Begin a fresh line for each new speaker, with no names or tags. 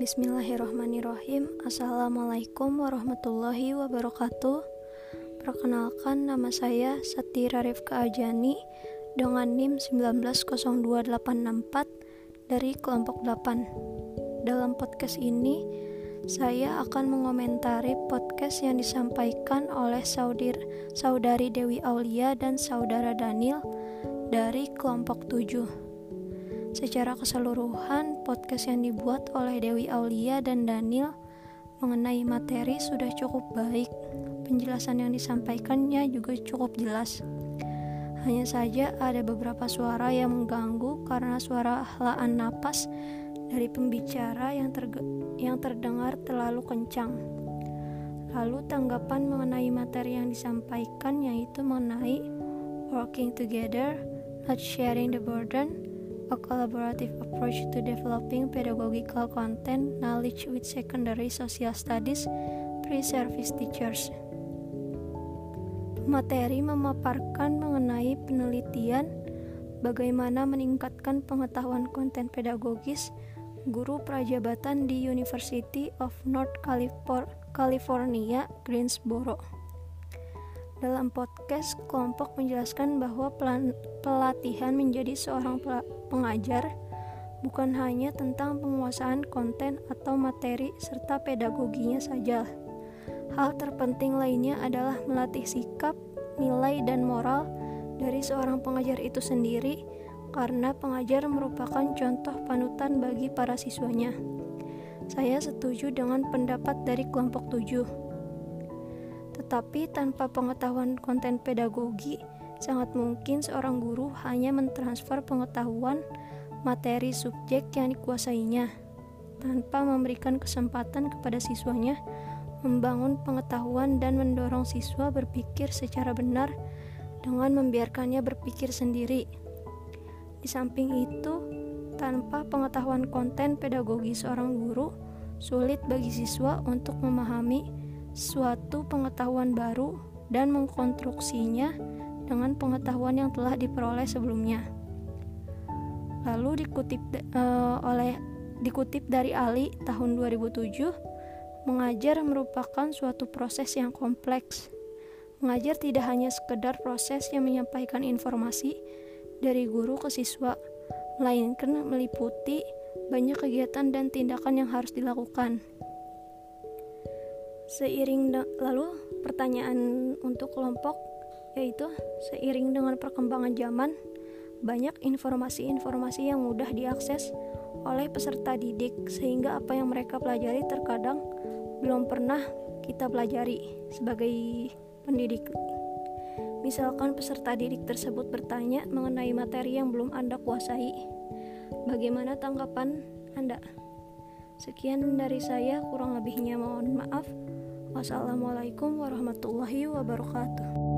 Bismillahirrahmanirrahim. Assalamualaikum warahmatullahi wabarakatuh. Perkenalkan nama saya Satira Rifka Ajani dengan NIM 1902864 dari kelompok 8 Dalam podcast ini saya akan mengomentari podcast yang disampaikan oleh Saudir, Saudari Dewi Aulia dan Saudara Daniel dari kelompok 7 Secara keseluruhan, podcast yang dibuat oleh Dewi Aulia dan Daniel mengenai materi sudah cukup baik. Penjelasan yang disampaikannya juga cukup jelas. Hanya saja ada beberapa suara yang mengganggu karena suara helaan napas dari pembicara yang, yang terdengar terlalu kencang. Lalu tanggapan mengenai materi yang disampaikan yaitu mengenai working together, not sharing the burden, a collaborative approach to developing pedagogical content knowledge with secondary social studies pre-service teachers. Materi memaparkan mengenai penelitian bagaimana meningkatkan pengetahuan konten pedagogis guru prajabatan di University of North California, Greensboro. Dalam podcast, kelompok menjelaskan bahwa pelatihan menjadi seorang pengajar bukan hanya tentang penguasaan konten atau materi serta pedagoginya saja. Hal terpenting lainnya adalah melatih sikap, nilai, dan moral dari seorang pengajar itu sendiri, karena pengajar merupakan contoh panutan bagi para siswanya. Saya setuju dengan pendapat dari kelompok tujuh. Tapi tanpa pengetahuan konten pedagogi, sangat mungkin seorang guru hanya mentransfer pengetahuan materi subjek yang dikuasainya tanpa memberikan kesempatan kepada siswanya membangun pengetahuan dan mendorong siswa berpikir secara benar dengan membiarkannya berpikir sendiri. Di samping itu, tanpa pengetahuan konten pedagogi seorang guru, sulit bagi siswa untuk memahami suatu pengetahuan baru dan mengkonstruksinya dengan pengetahuan yang telah diperoleh sebelumnya. Lalu dikutip uh, oleh dikutip dari Ali tahun 2007, mengajar merupakan suatu proses yang kompleks. Mengajar tidak hanya sekedar proses yang menyampaikan informasi dari guru ke siswa, melainkan meliputi banyak kegiatan dan tindakan yang harus dilakukan. Seiring lalu pertanyaan untuk kelompok yaitu seiring dengan perkembangan zaman banyak informasi-informasi yang mudah diakses oleh peserta didik sehingga apa yang mereka pelajari terkadang belum pernah kita pelajari sebagai pendidik. Misalkan peserta didik tersebut bertanya mengenai materi yang belum Anda kuasai. Bagaimana tanggapan Anda? Sekian dari saya, kurang lebihnya mohon maaf. Wassalamualaikum warahmatullahi wabarakatuh.